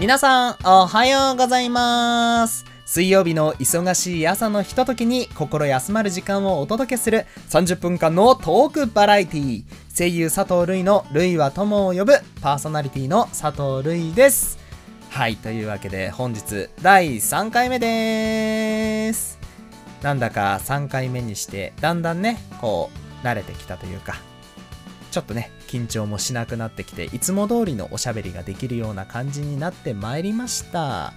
皆さん、おはようございます。水曜日の忙しい朝のひとときに心休まる時間をお届けする30分間のトークバラエティ声優佐藤瑠衣の「瑠衣は友を呼ぶ」パーソナリティの佐藤瑠衣です。はい、というわけで本日第3回目です。なんだか3回目にしてだんだんね、こう慣れてきたというか、ちょっとね、緊張もしなくなってきて、いつも通りのおしゃべりができるような感じになってまいりました。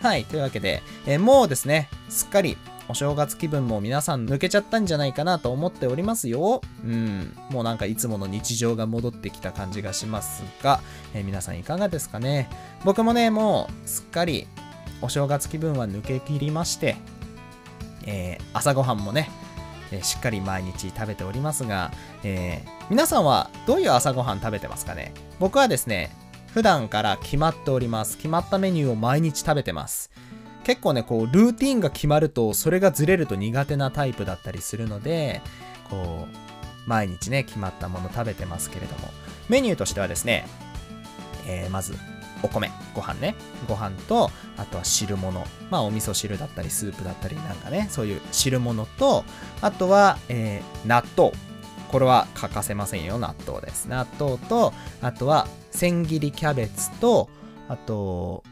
はい、というわけで、えーもうですね、すっかりお正月気分も皆さん抜けちゃったんじゃないかなと思っておりますよ。うん、もうなんかいつもの日常が戻ってきた感じがしますが、えー皆さんいかがですかね。僕もね、もうすっかりお正月気分は抜けきりまして、えー朝ごはんもね、えしっかり毎日食べておりますが、えー皆さんはどういう朝ごはん食べてますかね？僕はですね、普段から決まっております。決まったメニューを毎日食べてます。結構ね、こう、ルーティンが決まると、それがずれると苦手なタイプだったりするので、こう、毎日ね、決まったもの食べてますけれども、メニューとしてはですね、えーまず、お米、ご飯ね。ご飯と、あとは汁物。まあ、お味噌汁だったり、スープだったりなんかね、そういう汁物と、あとは、えー納豆。これは欠かせませんよ、納豆です。納豆と、あとは、千切りキャベツと、あと、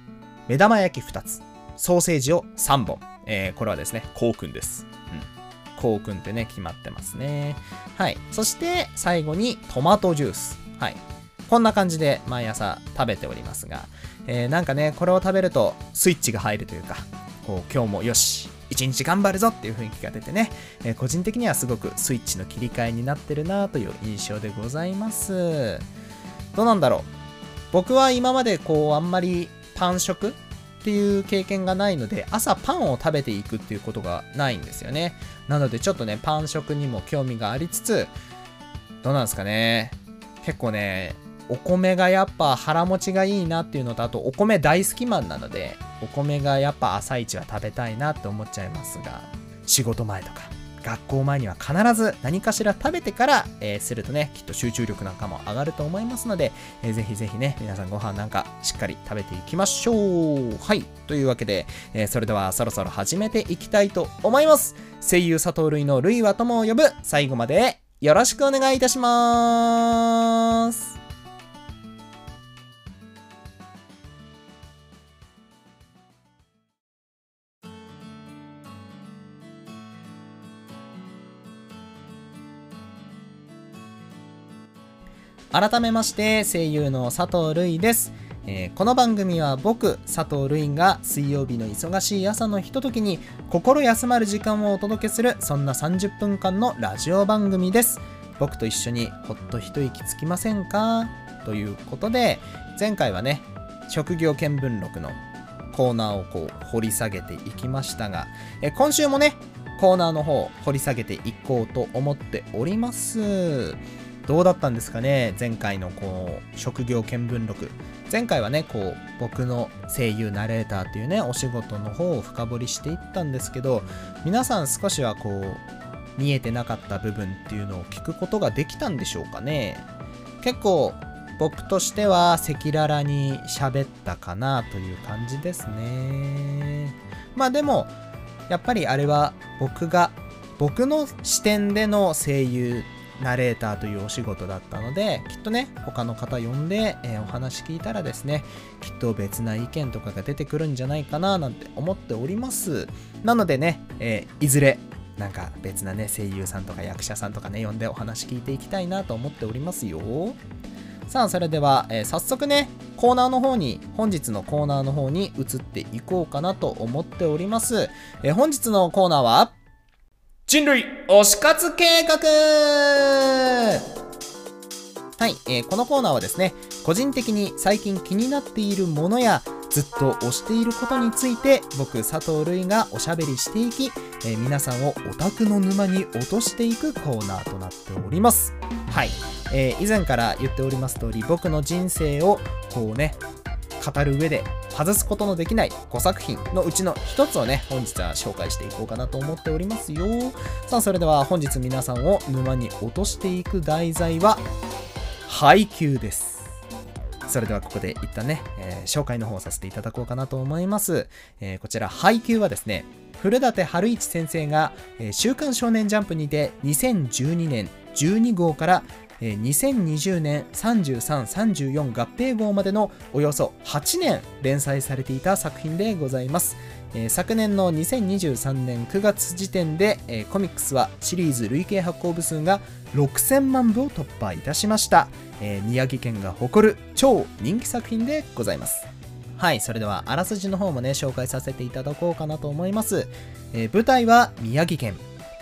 目玉焼き2つ。ソーセージを3本。えーこれはですね、こうくんです。うん。こうくんってね、決まってますね。はい。そして、最後にトマトジュース。はい。こんな感じで毎朝食べておりますが、えーなんかね、これを食べるとスイッチが入るというか、こう、今日もよし、一日頑張るぞっていう雰囲気が出てね、えー個人的にはすごくスイッチの切り替えになってるなという印象でございます。どうなんだろう？僕は今までこう、あんまりパン食っていう経験がないので、朝パンを食べていくっていうことがないんですよね。なのでちょっとね、パン食にも興味がありつつ、どうなんですかね？結構ね、お米がやっぱ腹持ちがいいなっていうのと、あとお米大好きマンなので、お米がやっぱ朝一は食べたいなって思っちゃいますが、仕事前とか、学校前には必ず何かしら食べてから、えーするとね、きっと集中力なんかも上がると思いますので、えーぜひぜひね、皆さんご飯なんかしっかり食べていきましょう。はい。というわけで、えーそれではそろそろ始めていきたいと思います。声優佐藤類の類は友を呼ぶ最後までよろしくお願いいたします。改めまして声優の佐藤るいです、えーこの番組は僕佐藤るいが水曜日の忙しい朝のひとときに心休まる時間をお届けするそんな30分間のラジオ番組です。僕と一緒にほっと一息つきませんか？ということで前回はね職業見聞録のコーナーをこう掘り下げていきましたが、え今週もねコーナーの方掘り下げていこうと思っております。どうだったんですかね？前回のこう職業見聞録。前回はねこう僕の声優ナレーターっていうねお仕事の方を深掘りしていったんですけど皆さん少しはこう見えてなかった部分っていうのを聞くことができたんでしょうかね？結構僕としては赤裸々に喋ったかなという感じですね。まあでもやっぱりあれは僕が僕の視点での声優ナレーターというお仕事だったのできっとね他の方呼んで、えーお話聞いたらですねきっと別な意見とかが出てくるんじゃないかななんて思っております。なのでね、えーいずれなんか別なね声優さんとか役者さんとかね呼んでお話聞いていきたいなと思っておりますよ。さあそれでは、えー早速ねコーナーの方に本日のコーナーの方に移っていこうかなと思っております、えー本日のコーナーは人類推し活計画。はい、えーこのコーナーはですね個人的に最近気になっているものやずっと推していることについて僕佐藤類がおしゃべりしていき、えー皆さんをオタクの沼に落としていくコーナーとなっております。はい、えー以前から言っております通り僕の人生をこうね語る上で外すことのできない5作品のうちの一つをね本日は紹介していこうかなと思っておりますよさあそれでは本日皆さんを沼に落としていく題材は配給ですそれではここで一旦ね、えー、紹介の方をさせていただこうかなと思います。えー、こちら、配給はですね、古舘春一先生が、えー、週刊少年ジャンプにて2012年12号から2020年33、34合併号までのおよそ8年連載されていた作品でございます。昨年の2023年9月時点で、コミックスはシリーズ累計発行部数が6000万部を突破いたしました、宮城県が誇る超人気作品でございます。はいそれではあらすじの方もね紹介させていただこうかなと思います、舞台は宮城県。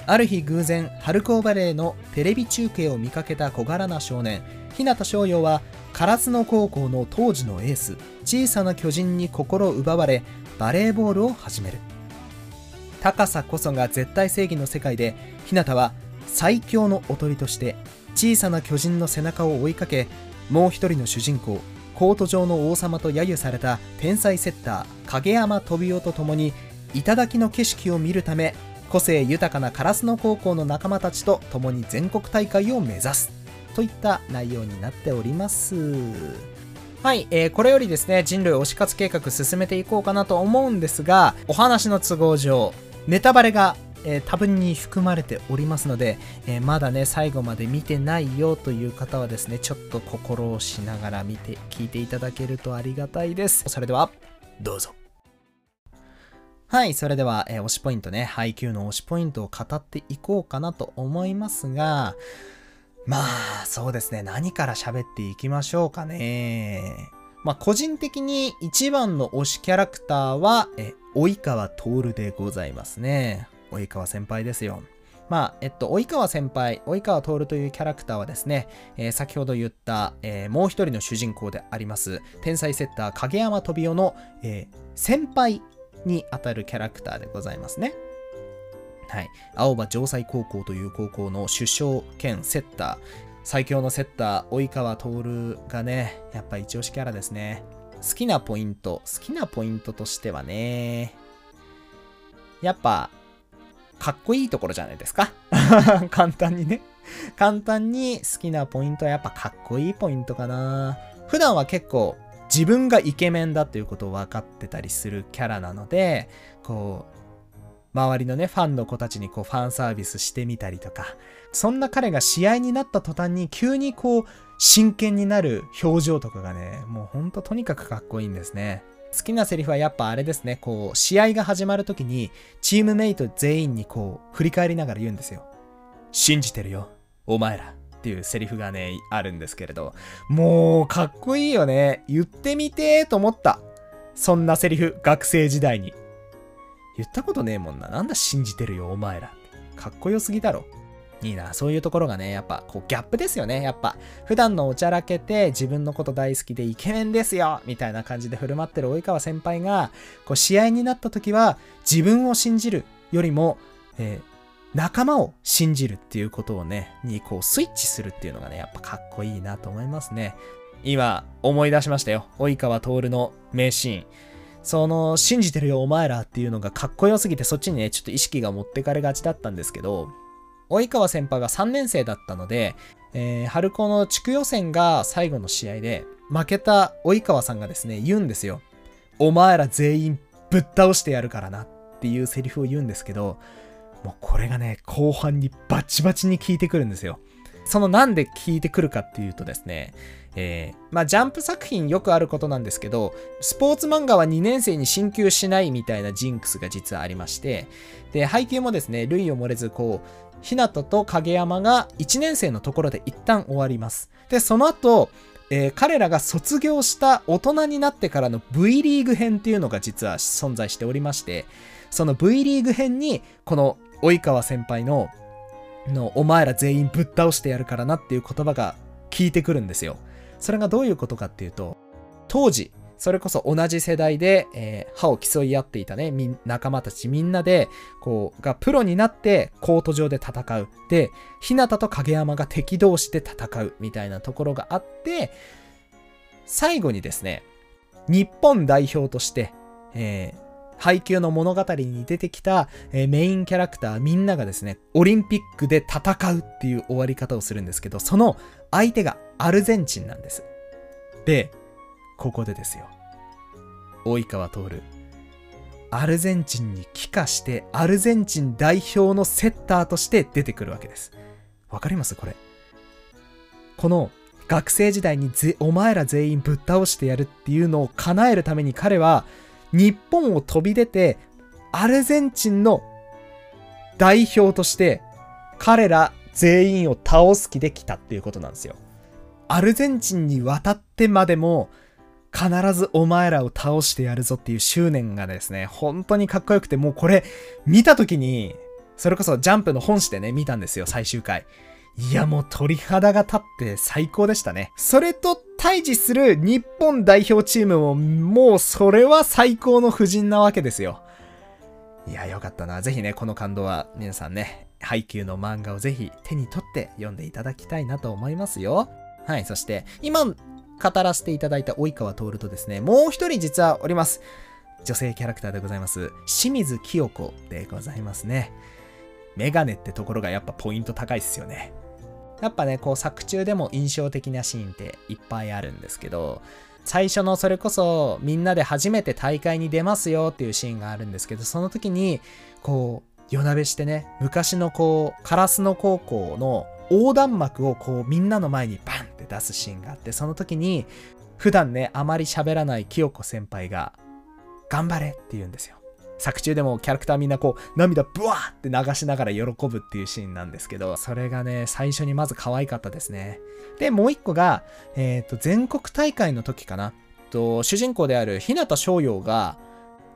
ある日偶然春高バレーのテレビ中継を見かけた小柄な少年日向翔陽は烏野高校の当時のエース小さな巨人に心奪われバレーボールを始める。高さこそが絶対正義の世界で日向は最強のおとりとして小さな巨人の背中を追いかけもう一人の主人公コート上の王様と揶揄された天才セッター影山飛雄と共に頂の景色を見るため個性豊かな烏野高校の仲間たちと共に全国大会を目指すといった内容になっておりますはい、えー、これよりですね、人類推し活計画進めていこうかなと思うんですが、お話の都合上、ネタバレが、えー、多分に含まれておりますので、えー、まだね、最後まで見てないよという方はですね、ちょっと心をしながら見て、聞いていただけるとありがたいです。それでは、どうぞ。はい、それでは、えー、推しポイントね、配給の推しポイントを語っていこうかなと思いますが、まあ、そうですね。何から喋っていきましょうかね。まあ、個人的に一番の推しキャラクターは、え、及川徹でございますね。及川先輩ですよ。まあ、えっと、及川先輩、及川徹というキャラクターはですね、えー、先ほど言った、えー、もう一人の主人公であります、天才セッター影山飛雄の、えー、先輩にあたるキャラクターでございますね。はい、青葉城西高校という高校の主将兼セッター、最強のセッター、及川徹がね、やっぱ一押しキャラですね。好きなポイント、好きなポイントとしてはね、やっぱ、かっこいいところじゃないですか。簡単にね。簡単に好きなポイントはやっぱかっこいいポイントかな。普段は結構自分がイケメンだということを分かってたりするキャラなので、こう、周りのね、ファンの子たちにこうファンサービスしてみたりとか、そんな彼が試合になった途端に急にこう、真剣になる表情とかがね、もうほんととにかくかっこいいんですね。好きなセリフはやっぱあれですね、こう、試合が始まる時に、チームメイト全員にこう、振り返りながら言うんですよ。信じてるよ、お前ら。っていうセリフがね、あるんですけれど、もう、かっこいいよね。言ってみてーと思った。そんなセリフ、学生時代に。言ったことねえもんな。なんだ信じてるよ、お前ら。かっこよすぎだろ。いいな。そういうところがね、やっぱ、こう、ギャップですよね。やっぱ、普段のおちゃらけて、自分のこと大好きでイケメンですよみたいな感じで振る舞ってる及川先輩が、こう、試合になった時は、自分を信じるよりも、えー、仲間を信じるっていうことをね、にこうスイッチするっていうのがね、やっぱかっこいいなと思いますね。今、思い出しましたよ。及川徹の名シーン。その、信じてるよお前らっていうのがかっこよすぎてそっちにね、ちょっと意識が持ってかれがちだったんですけど、及川先輩が3年生だったので、えー、春高の地区予選が最後の試合で、負けた及川さんがですね、言うんですよ。お前ら全員ぶっ倒してやるからなっていうセリフを言うんですけど、もうこれがね、後半にバチバチに効いてくるんですよ。そのなんで効いてくるかっていうとですね、えー、まあジャンプ作品よくあることなんですけど、スポーツ漫画は2年生に進級しないみたいなジンクスが実はありまして、で、配給もですね、類を漏れず、こう、ひなとと影山が1年生のところで一旦終わります。で、その後、えー、彼らが卒業した大人になってからの V リーグ編っていうのが実は存在しておりまして、その V リーグ編に、この及川先輩の、の、お前ら全員ぶっ倒してやるからなっていう言葉が聞いてくるんですよ。それがどういうことかっていうと、当時、それこそ同じ世代で、えー、歯を競い合っていたね、仲間たちみんなで、こう、がプロになってコート上で戦う。で、日向と影山が敵同士で戦うみたいなところがあって、最後にですね、日本代表として、えー、配給の物語に出てきた、えー、メインキャラクターみんながですね、オリンピックで戦うっていう終わり方をするんですけど、その相手がアルゼンチンなんです。で、ここでですよ。及川徹。アルゼンチンに帰化して、アルゼンチン代表のセッターとして出てくるわけです。わかります？これ。この学生時代にぜお前ら全員ぶっ倒してやるっていうのを叶えるために彼は日本を飛び出てアルゼンチンの代表として彼ら全員を倒す気で来たっていうことなんですよ。アルゼンチンに渡ってまでも必ずお前らを倒してやるぞっていう執念がですね、本当にかっこよくて、もうこれ見た時に、それこそジャンプの本誌でね、見たんですよ、最終回。いや、もう鳥肌が立って最高でしたね。それと対峙する日本代表チームも、もうそれは最高の布陣なわけですよ。いや、よかったな。ぜひね、この感動は皆さんね、配給の漫画をぜひ手に取って読んでいただきたいなと思いますよ。はい、そして、今、語らせていただいた及川徹とですね、もう一人実はおります。女性キャラクターでございます。清水清子でございますね。メガネってところがやっぱポイント高いっすよね。やっぱね、こう作中でも印象的なシーンっていっぱいあるんですけど、最初のそれこそみんなで初めて大会に出ますよっていうシーンがあるんですけど、その時に、こう、夜なべしてね、昔のこう、烏野高校の横断幕をこうみんなの前にバンって出すシーンがあって、その時に、普段ね、あまり喋らない清子先輩が、頑張れって言うんですよ。作中でもキャラクターみんなこう涙ブワーって流しながら喜ぶっていうシーンなんですけど、それがね、最初にまず可愛かったですね。で、もう一個が、えっ、と、全国大会の時かな。と主人公である日向翔陽が、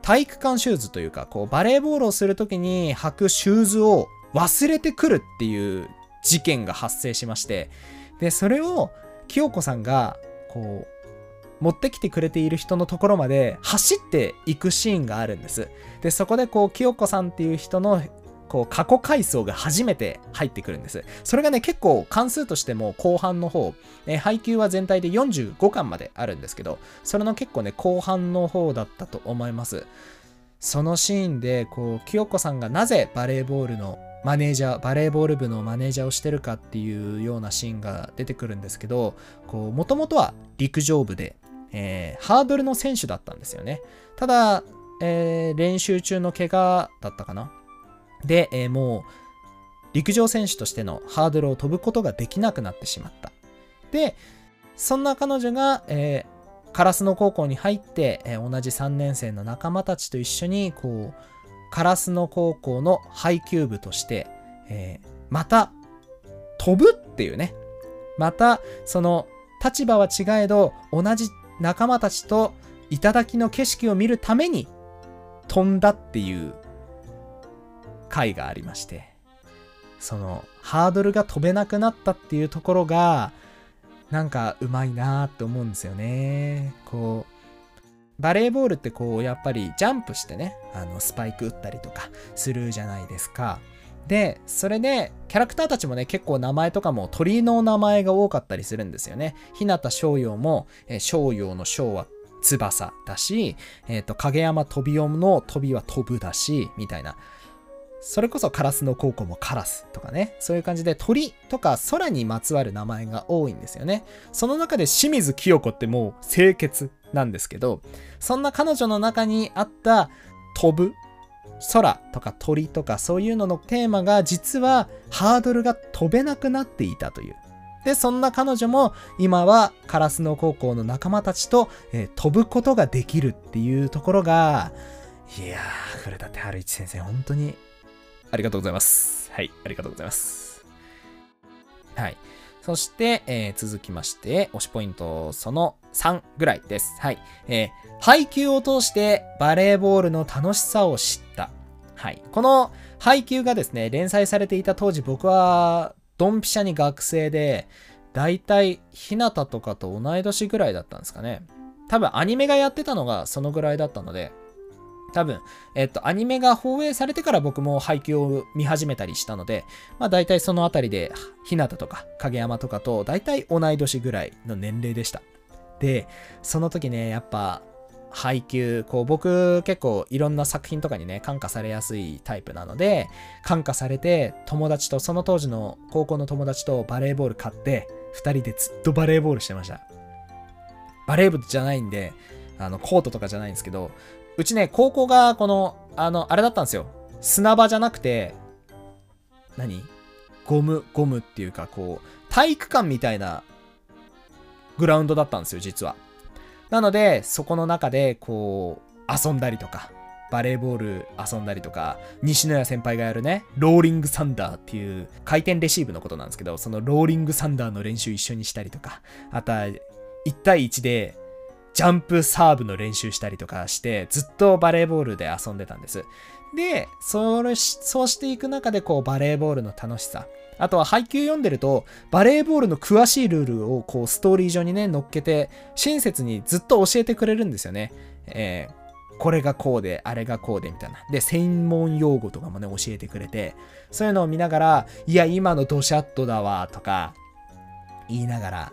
体育館シューズというか、こう、バレーボールをする時に履くシューズを忘れてくるっていう事件が発生しまして、で、それを清子さんが、こう、持ってきてくれている人のところまで走っていくシーンがあるんです。で、そこでこう、清子さんっていう人のこう過去回想が初めて入ってくるんです。それがね、結構関数としても後半の方、え配給は全体で45巻まであるんですけど、それの結構ね、後半の方だったと思います。そのシーンで、こう、清子さんがなぜバレーボールのマネージャー、バレーボール部のマネージャーをしてるかっていうようなシーンが出てくるんですけど、こう、もともとは陸上部で、えーハードルの選手だったんですよね。ただ、えー練習中の怪我だったかなで、えーもう、陸上選手としてのハードルを飛ぶことができなくなってしまった。で、そんな彼女が、えー烏野高校に入って、えー同じ3年生の仲間たちと一緒に、こう、烏野高校の配球部として、えーまた、飛ぶっていうね。また、その、立場は違えど、同じ仲間たちと、頂の景色を見るために、飛んだっていう回がありまして、その、ハードルが飛べなくなったっていうところが、なんかうまいなーって思うんですよね。こう、バレーボールってこう、やっぱりジャンプしてね、あの、スパイク打ったりとかするじゃないですか。で、それで、キャラクターたちもね、結構名前とかも鳥の名前が多かったりするんですよね。日向翔陽も、えー翔陽の翔は翼だし、えっ、と、影山飛び音の飛びは飛ぶだし、みたいな。それこそカラスの高校もカラスとかね。そういう感じで鳥とか空にまつわる名前が多いんですよね。その中で清水清子ってもう清潔なんですけど、そんな彼女の中にあった飛ぶ空とか鳥とかそういうののテーマが実はハードルが飛べなくなっていたという。で、そんな彼女も今はカラスの高校の仲間たちと、えー飛ぶことができるっていうところが、いやー、古舘春一先生、本当にありがとうございます。はい、ありがとうございます。はい。そして、えー続きまして、推しポイントその3ぐらいです。はい。えー配球を通してバレーボールの楽しさを知った。はい。この配球がですね、連載されていた当時僕はドンピシャに学生で、だいたい日向とかと同い年ぐらいだったんですかね。多分アニメがやってたのがそのぐらいだったので、多分、えっと、アニメが放映されてから僕も配給を見始めたりしたので、まあ大体そのあたりで、日向とか影山とかと大体同い年ぐらいの年齢でした。で、その時ね、やっぱ、配給、こう僕結構いろんな作品とかにね、感化されやすいタイプなので、感化されて友達と、その当時の高校の友達とバレーボール買って、二人でずっとバレーボールしてました。バレー部じゃないんで、あの、コートとかじゃないんですけど、うちね、高校がこの、あの、あれだったんですよ。砂場じゃなくて、何？ゴム、ゴムっていうか、こう、体育館みたいなグラウンドだったんですよ、実は。なので、そこの中で、こう、遊んだりとか、バレーボール遊んだりとか、西野谷先輩がやるね、ローリングサンダーっていう回転レシーブのことなんですけど、そのローリングサンダーの練習一緒にしたりとか、あとは1対1でジャンプサーブの練習したりとかして、ずっとバレーボールで遊んでたんです。で、それそうしていく中で、こう、バレーボールの楽しさ。あとは配球読んでると、バレーボールの詳しいルールをこうストーリー上にね、乗っけて、親切にずっと教えてくれるんですよね。えーこれがこうで、あれがこうで、みたいな。で、専門用語とかもね、教えてくれて、そういうのを見ながら、いや、今のドシャットだわ、とか、言いながら、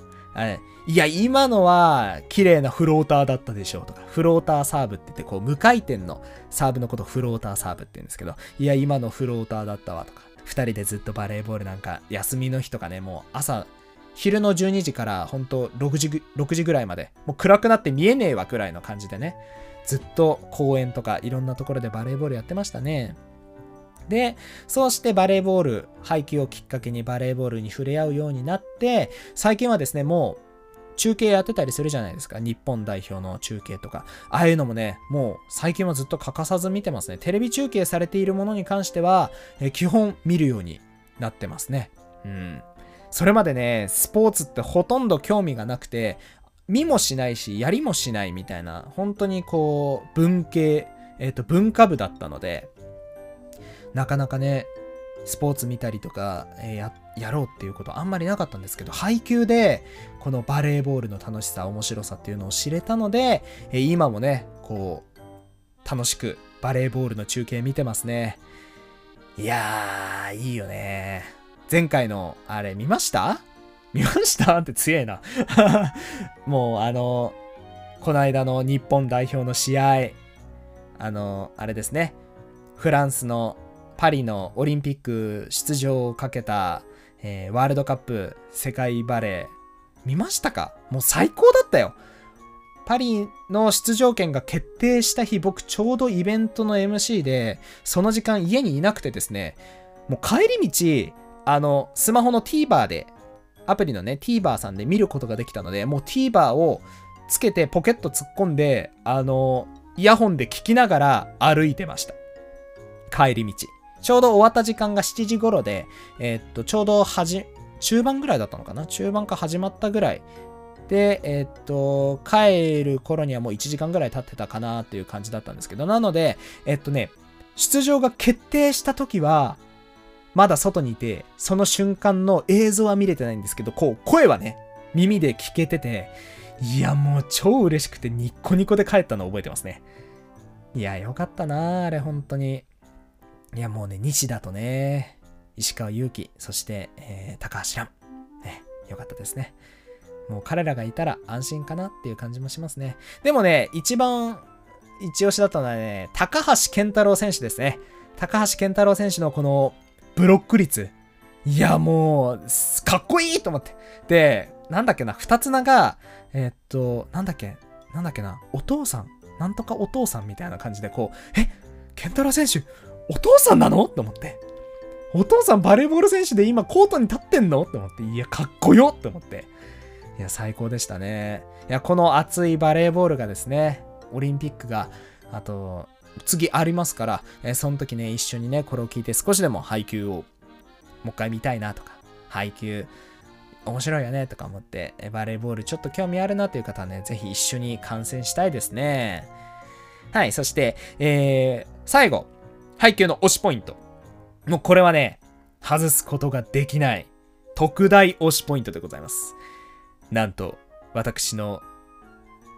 いや、今のは綺麗なフローターだったでしょうとか、フローターサーブって言って、こう、無回転のサーブのことをフローターサーブって言うんですけど、いや、今のフローターだったわとか、二人でずっとバレーボールなんか、休みの日とかね、もう朝、昼の12時から本当6時、6時ぐらいまで、もう暗くなって見えねえわくらいの感じでね、ずっと公園とかいろんなところでバレーボールやってましたね。で、そうしてバレーボール、配球をきっかけにバレーボールに触れ合うようになって、最近はですね、もう中継やってたりするじゃないですか。日本代表の中継とか。ああいうのもね、もう最近はずっと欠かさず見てますね。テレビ中継されているものに関しては、え基本見るようになってますね。うん。それまでね、スポーツってほとんど興味がなくて、見もしないし、やりもしないみたいな、本当にこう、文系、えっ、ー、と、文化部だったので、なかなかね、スポーツ見たりとか、え、や、やろうっていうことあんまりなかったんですけど、配球で、このバレーボールの楽しさ、面白さっていうのを知れたので、え、今もね、こう、楽しくバレーボールの中継見てますね。いやー、いいよね。前回の、あれ見ました？見ました？って強えな もうあの、この間の日本代表の試合、あの、あれですね。フランスのパリのオリンピック出場をかけた、えー、ワールドカップ世界バレー、見ましたか？もう最高だったよ。パリの出場権が決定した日、僕ちょうどイベントの MC で、その時間家にいなくてですね、もう帰り道、あの、スマホの TVer でアプリのね、TVer さんで見ることができたので、もう TVer をつけてポケット突っ込んで、あの、イヤホンで聞きながら歩いてました。帰り道。ちょうど終わった時間が7時頃で、えー、っと、ちょうどはじ、中盤ぐらいだったのかな？中盤か始まったぐらい。で、えー、っと、帰る頃にはもう1時間ぐらい経ってたかなっていう感じだったんですけど、なので、えっとね、出場が決定した時は、まだ外にいて、その瞬間の映像は見れてないんですけど、こう、声はね、耳で聞けてて、いや、もう超嬉しくてニッコニコで帰ったの覚えてますね。いや、よかったなあれ、本当に。いや、もうね、西田とね、石川祐希、そして、えー、高橋蘭。ね、よかったですね。もう彼らがいたら安心かなっていう感じもしますね。でもね、一番一押しだったのはね、高橋健太郎選手ですね。高橋健太郎選手のこのブロック率。いや、もう、かっこいいと思って。で、なんだっけな、二つ名が、えー、っと、なんだっけ、なんだっけな、お父さん、なんとかお父さんみたいな感じで、こう、え、ケンタロウ選手、お父さんなの？と思って。お父さんバレーボール選手で今コートに立ってんの？って思って、いや、かっこよって思って。いや、最高でしたね。いや、この熱いバレーボールがですね、オリンピックが、あと、次ありますから、えー、その時ね、一緒にね、これを聞いて少しでも配給をもう一回見たいなとか、配給面白いよねとか思って、えバレーボールちょっと興味あるなという方はね、ぜひ一緒に観戦したいですね。はい、そして、えー、最後、配給の推しポイント。もうこれはね、外すことができない特大推しポイントでございます。なんと、私の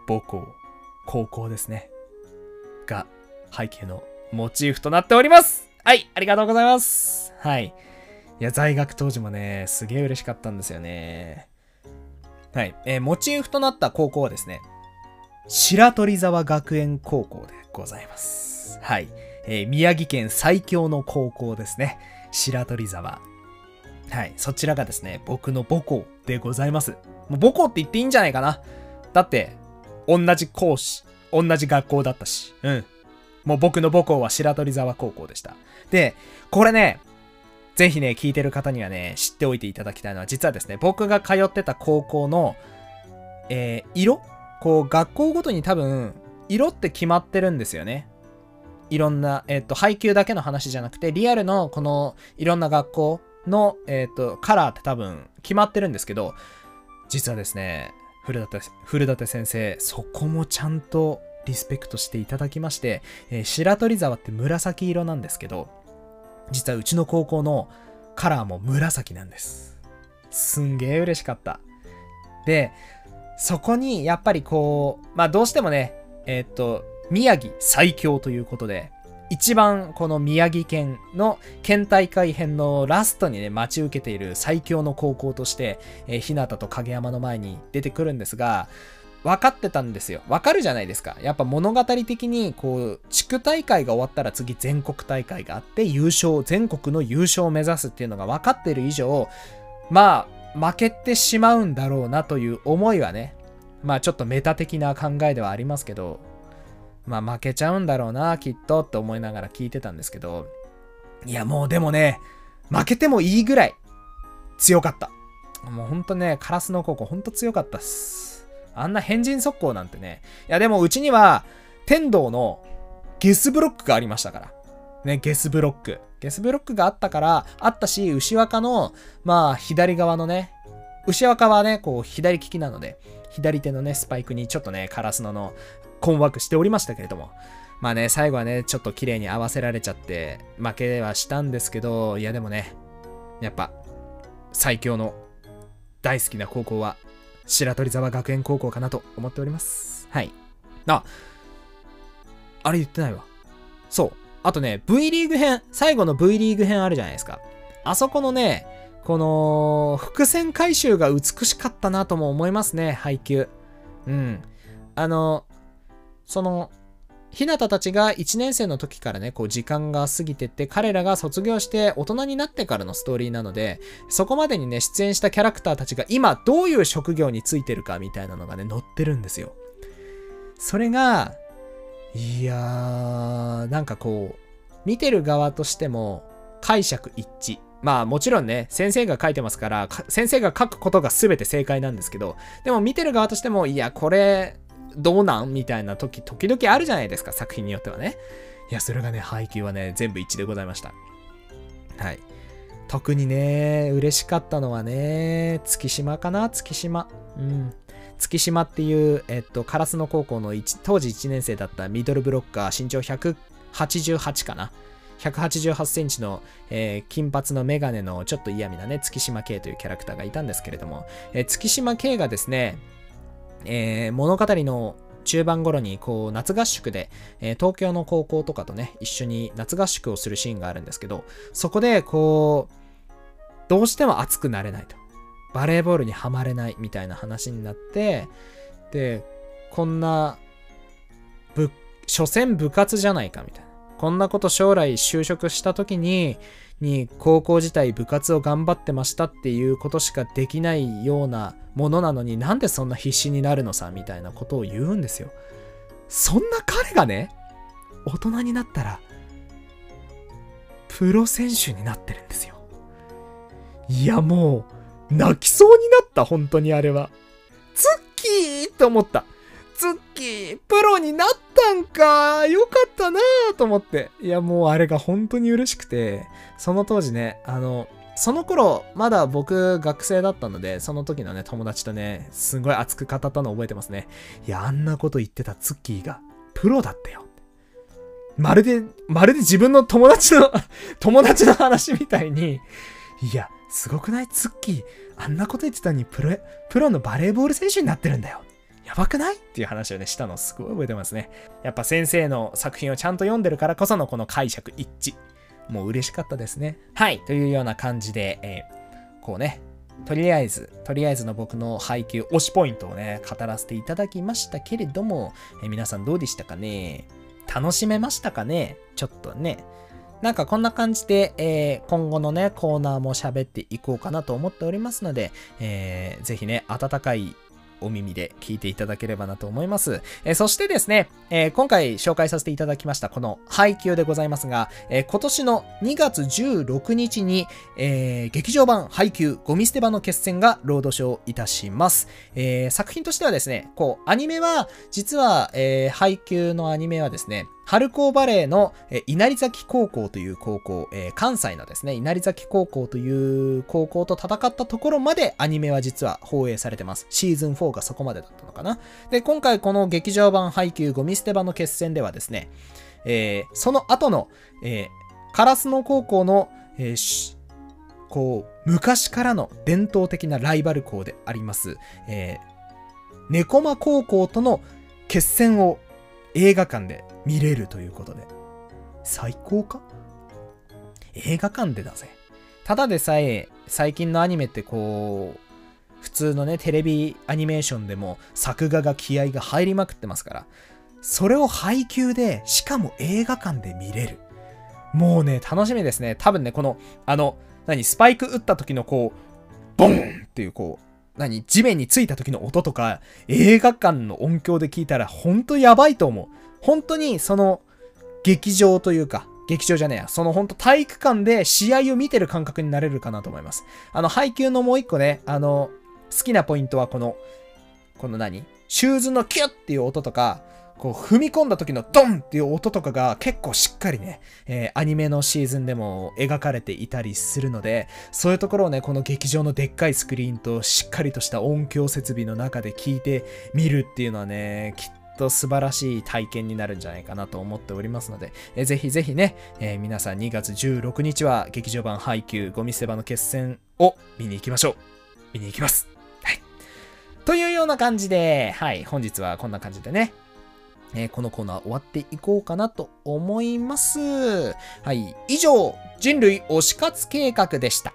母校、高校ですね。が背景のモチーフとなっておりますはい、ありがとうございますはい。いや、在学当時もね、すげえ嬉しかったんですよね。はい。えー、モチーフとなった高校はですね、白鳥沢学園高校でございます。はい。えー、宮城県最強の高校ですね。白鳥沢。はい。そちらがですね、僕の母校でございます。もう母校って言っていいんじゃないかな。だって、同じ講師、同じ学校だったし、うん。もう僕の母校は白鳥沢高校でした。で、これね、ぜひね、聞いてる方にはね、知っておいていただきたいのは、実はですね、僕が通ってた高校の、えー、色？こう、学校ごとに多分、色って決まってるんですよね。いろんな、えっ、と、配給だけの話じゃなくて、リアルのこの、いろんな学校の、えっ、と、カラーって多分、決まってるんですけど、実はですね、古舘、古舘先生、そこもちゃんとリスペクトしていただきまして、えー、白鳥沢って紫色なんですけど、実はうちの高校のカラーも紫なんです。すんげえ嬉しかった。で、そこにやっぱりこう、まあどうしてもね、えー、っと、宮城最強ということで、一番この宮城県の県大会編のラストにね、待ち受けている最強の高校として、えー、日向と影山の前に出てくるんですが、分かってたんですよ。分かるじゃないですか。やっぱ物語的に、こう、地区大会が終わったら次全国大会があって、優勝、全国の優勝を目指すっていうのが分かってる以上、まあ、負けてしまうんだろうなという思いはね、まあちょっとメタ的な考えではありますけど、まあ負けちゃうんだろうな、きっとって思いながら聞いてたんですけど、いやもうでもね、負けてもいいぐらい強かった。もうほんとね、カラスの高校ほんと強かったっす。あんな変人速攻なんてね。いやでもうちには天童のゲスブロックがありましたから。ね、ゲスブロック。ゲスブロックがあったから、あったし、牛若の、まあ、左側のね、牛若はね、こう、左利きなので、左手のね、スパイクにちょっとね、カラスのの困惑しておりましたけれども。まあね、最後はね、ちょっと綺麗に合わせられちゃって、負けはしたんですけど、いやでもね、やっぱ、最強の大好きな高校は、白鳥沢学園高校かなと思っております。はい。あ、あれ言ってないわ。そう。あとね、V リーグ編、最後の V リーグ編あるじゃないですか。あそこのね、この伏線回収が美しかったなとも思いますね、配球。うん。あの、その、ひなたたちが1年生の時からね、こう時間が過ぎてって、彼らが卒業して大人になってからのストーリーなので、そこまでにね、出演したキャラクターたちが今どういう職業についてるかみたいなのがね、載ってるんですよ。それが、いやー、なんかこう、見てる側としても解釈一致。まあもちろんね、先生が書いてますから、先生が書くことが全て正解なんですけど、でも見てる側としても、いや、これ、どうなんみたいな時、時々あるじゃないですか、作品によってはね。いや、それがね、配給はね、全部一致でございました。はい。特にね、嬉しかったのはね、月島かな月島。うん。月島っていう、えっと、烏野高校の当時1年生だったミドルブロッカー、身長188かな。188センチの、えー、金髪のメガネのちょっと嫌味なね、月島慶というキャラクターがいたんですけれども、えー、月島慶がですね、えー、物語の中盤頃にこう夏合宿で、えー、東京の高校とかとね、一緒に夏合宿をするシーンがあるんですけど、そこでこう、どうしても熱くなれないと。バレーボールにはまれないみたいな話になって、で、こんな、ぶ、所詮部活じゃないかみたいな。こんなこと将来就職した時に、に高校時代部活を頑張ってましたっていうことしかできないようなものなのになんでそんな必死になるのさみたいなことを言うんですよ。そんな彼がね、大人になったら、プロ選手になってるんですよ。いやもう、泣きそうになった、本当にあれは。ツッキーって思った。ツッキー、プロになったんかよかったなぁと思って。いや、もうあれが本当に嬉しくて、その当時ね、あの、その頃、まだ僕学生だったので、その時のね、友達とね、すごい熱く語ったの覚えてますね。いや、あんなこと言ってたツッキーが、プロだったよ。まるで、まるで自分の友達の 友達の話みたいに、いや、すごくないツッキー、あんなこと言ってたのにプロ、プロのバレーボール選手になってるんだよ。やばくない？っていう話をね、したのすごい覚えてますね。やっぱ先生の作品をちゃんと読んでるからこそのこの解釈一致。もう嬉しかったですね。はい。というような感じで、えー、こうね、とりあえず、とりあえずの僕の配給、推しポイントをね、語らせていただきましたけれども、えー、皆さんどうでしたかね？楽しめましたかね？ちょっとね。なんかこんな感じで、えー、今後のね、コーナーも喋っていこうかなと思っておりますので、えー、ぜひね、温かいお耳で聞いていただければなと思います。え、そしてですね、え、今回紹介させていただきましたこの配給でございますが、え今年の2月16日に、え劇場版配給ゴミ捨て場の決戦がロードショーいたします。え作品としてはですね、こう、アニメは、実は、え配給のアニメはですね、春高バレーの、え稲荷崎高校という高校、えー、関西のですね、稲荷崎高校という高校と戦ったところまでアニメは実は放映されてます。シーズン4がそこまでだったのかな。で、今回この劇場版配給ゴミ捨て場の決戦ではですね、えー、その後の、えー、烏野高校の、えー、こう、昔からの伝統的なライバル校であります、えー、猫間高校との決戦を映画館で見れるということで。最高か？映画館でだぜ。ただでさえ、最近のアニメってこう、普通のね、テレビアニメーションでも作画が気合が入りまくってますから、それを配給で、しかも映画館で見れる。もうね、楽しみですね。多分ね、この、あの、何、スパイク打った時のこう、ボンっていうこう、何、地面についた時の音とか、映画館の音響で聞いたら、ほんとやばいと思う。本当にその劇場というか、劇場じゃねえや、その本当体育館で試合を見てる感覚になれるかなと思います。あの、配球のもう一個ね、あの、好きなポイントはこの、この何シューズのキュッっていう音とか、こう踏み込んだ時のドンっていう音とかが結構しっかりね、えー、アニメのシーズンでも描かれていたりするので、そういうところをね、この劇場のでっかいスクリーンとしっかりとした音響設備の中で聞いてみるっていうのはね、きっと素晴らしい体験になるんじゃないかなと思っておりますので、えー、ぜひぜひね、えー、皆さん2月16日は劇場版配給ゴミ捨て場の決戦を見に行きましょう。見に行きます。はい。というような感じで、はい、本日はこんな感じでね、えー、このコーナー終わっていこうかなと思います。はい、以上、人類推し活計画でした。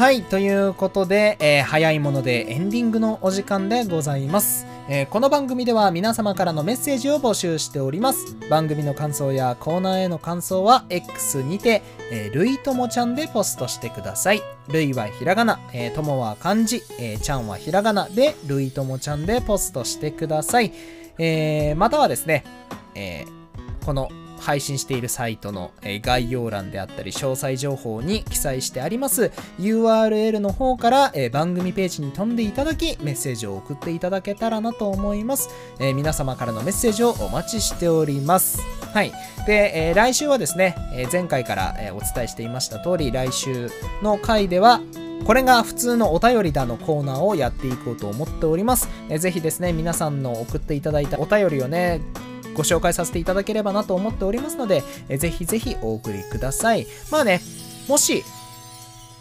はい、ということで、えー、早いものでエンディングのお時間でございます。えー、この番組では皆様からのメッセージを募集しております。番組の感想やコーナーへの感想は X にて、えー、るいともちゃんでポストしてください。るいはひらがな、えー、ともは漢字、えー、ちゃんはひらがなで、るいともちゃんでポストしてください。えー、またはですね、えー、この配信しているサイトの概要欄であったり詳細情報に記載してあります URL の方から番組ページに飛んでいただきメッセージを送っていただけたらなと思います。皆様からのメッセージをお待ちしております。はい。で、来週はですね、前回からお伝えしていました通り来週の回ではこれが普通のお便りだのコーナーをやっていこうと思っております。えぜひですね、皆さんの送っていただいたお便りをね、ご紹介させていただければなと思っておりますので、ぜひぜひお送りください。まあね、もし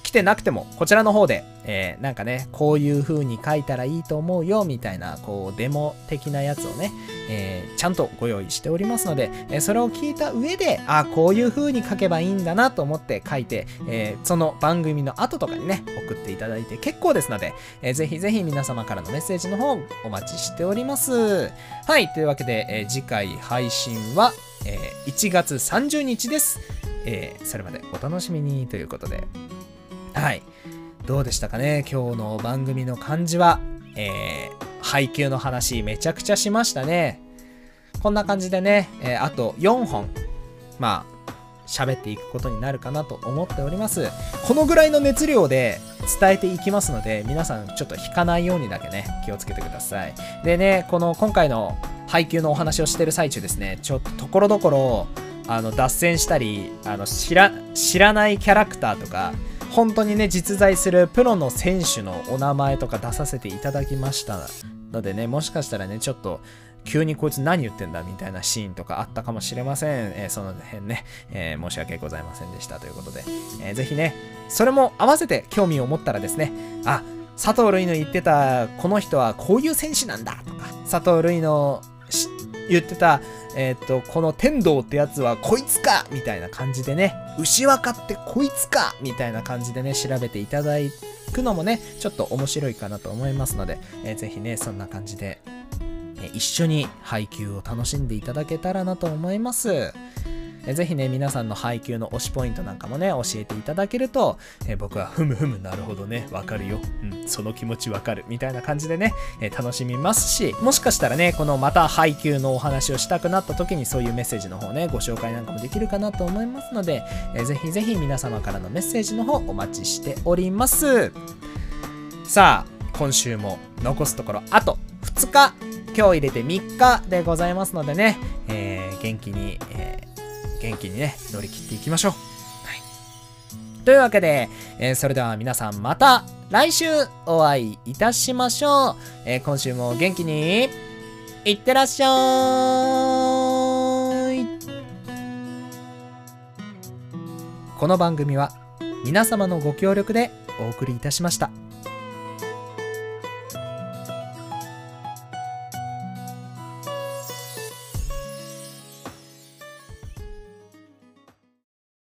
来てなくても、こちらの方で、えー、なんかね、こういう風に書いたらいいと思うよ、みたいな、こう、デモ的なやつをね、えー、ちゃんとご用意しておりますので、えー、それを聞いた上で、あ、こういう風に書けばいいんだなと思って書いて、えその番組の後とかにね、送っていただいて結構ですので、えー、ぜひぜひ皆様からのメッセージの方、お待ちしております。はい、というわけで、え次回配信は、え1月30日です。えそれまでお楽しみにということで、はい。どうでしたかね？今日の番組の感じは。えー、配給の話めちゃくちゃしましたね。こんな感じでね、えー、あと4本、まあ、喋っていくことになるかなと思っております。このぐらいの熱量で伝えていきますので、皆さんちょっと引かないようにだけね、気をつけてください。でね、この今回の配給のお話をしてる最中ですね、ちょっとところどころ、あの、脱線したり、あの、知ら、知らないキャラクターとか、本当にね、実在するプロの選手のお名前とか出させていただきましたのでね、もしかしたらね、ちょっと、急にこいつ何言ってんだみたいなシーンとかあったかもしれません。えー、その辺ね、えー、申し訳ございませんでしたということで、えー、ぜひね、それも合わせて興味を持ったらですね、あ、佐藤瑠衣の言ってたこの人はこういう選手なんだとか、佐藤瑠衣の言ってたえっ、と、この天道ってやつはこいつかみたいな感じでね、牛若ってこいつかみたいな感じでね、調べていただくのもね、ちょっと面白いかなと思いますので、えー、ぜひね、そんな感じで、え一緒に配給を楽しんでいただけたらなと思います。えぜひね、皆さんの配給の推しポイントなんかもね、教えていただけると、え僕はふむふむなるほどね、わかるよ。うん、その気持ちわかる。みたいな感じでね、え楽しみますし、もしかしたらね、このまた配給のお話をしたくなった時にそういうメッセージの方ね、ご紹介なんかもできるかなと思いますので、えぜひぜひ皆様からのメッセージの方お待ちしております。さあ、今週も残すところあと2日今日入れて3日でございますのでね、えー、元気に、え元気にね、乗り切っていきましょう。はい。というわけで、えー、それでは皆さんまた来週お会いいたしましょう。えー、今週も元気にいってらっしゃい。この番組は皆様のご協力でお送りいたしました。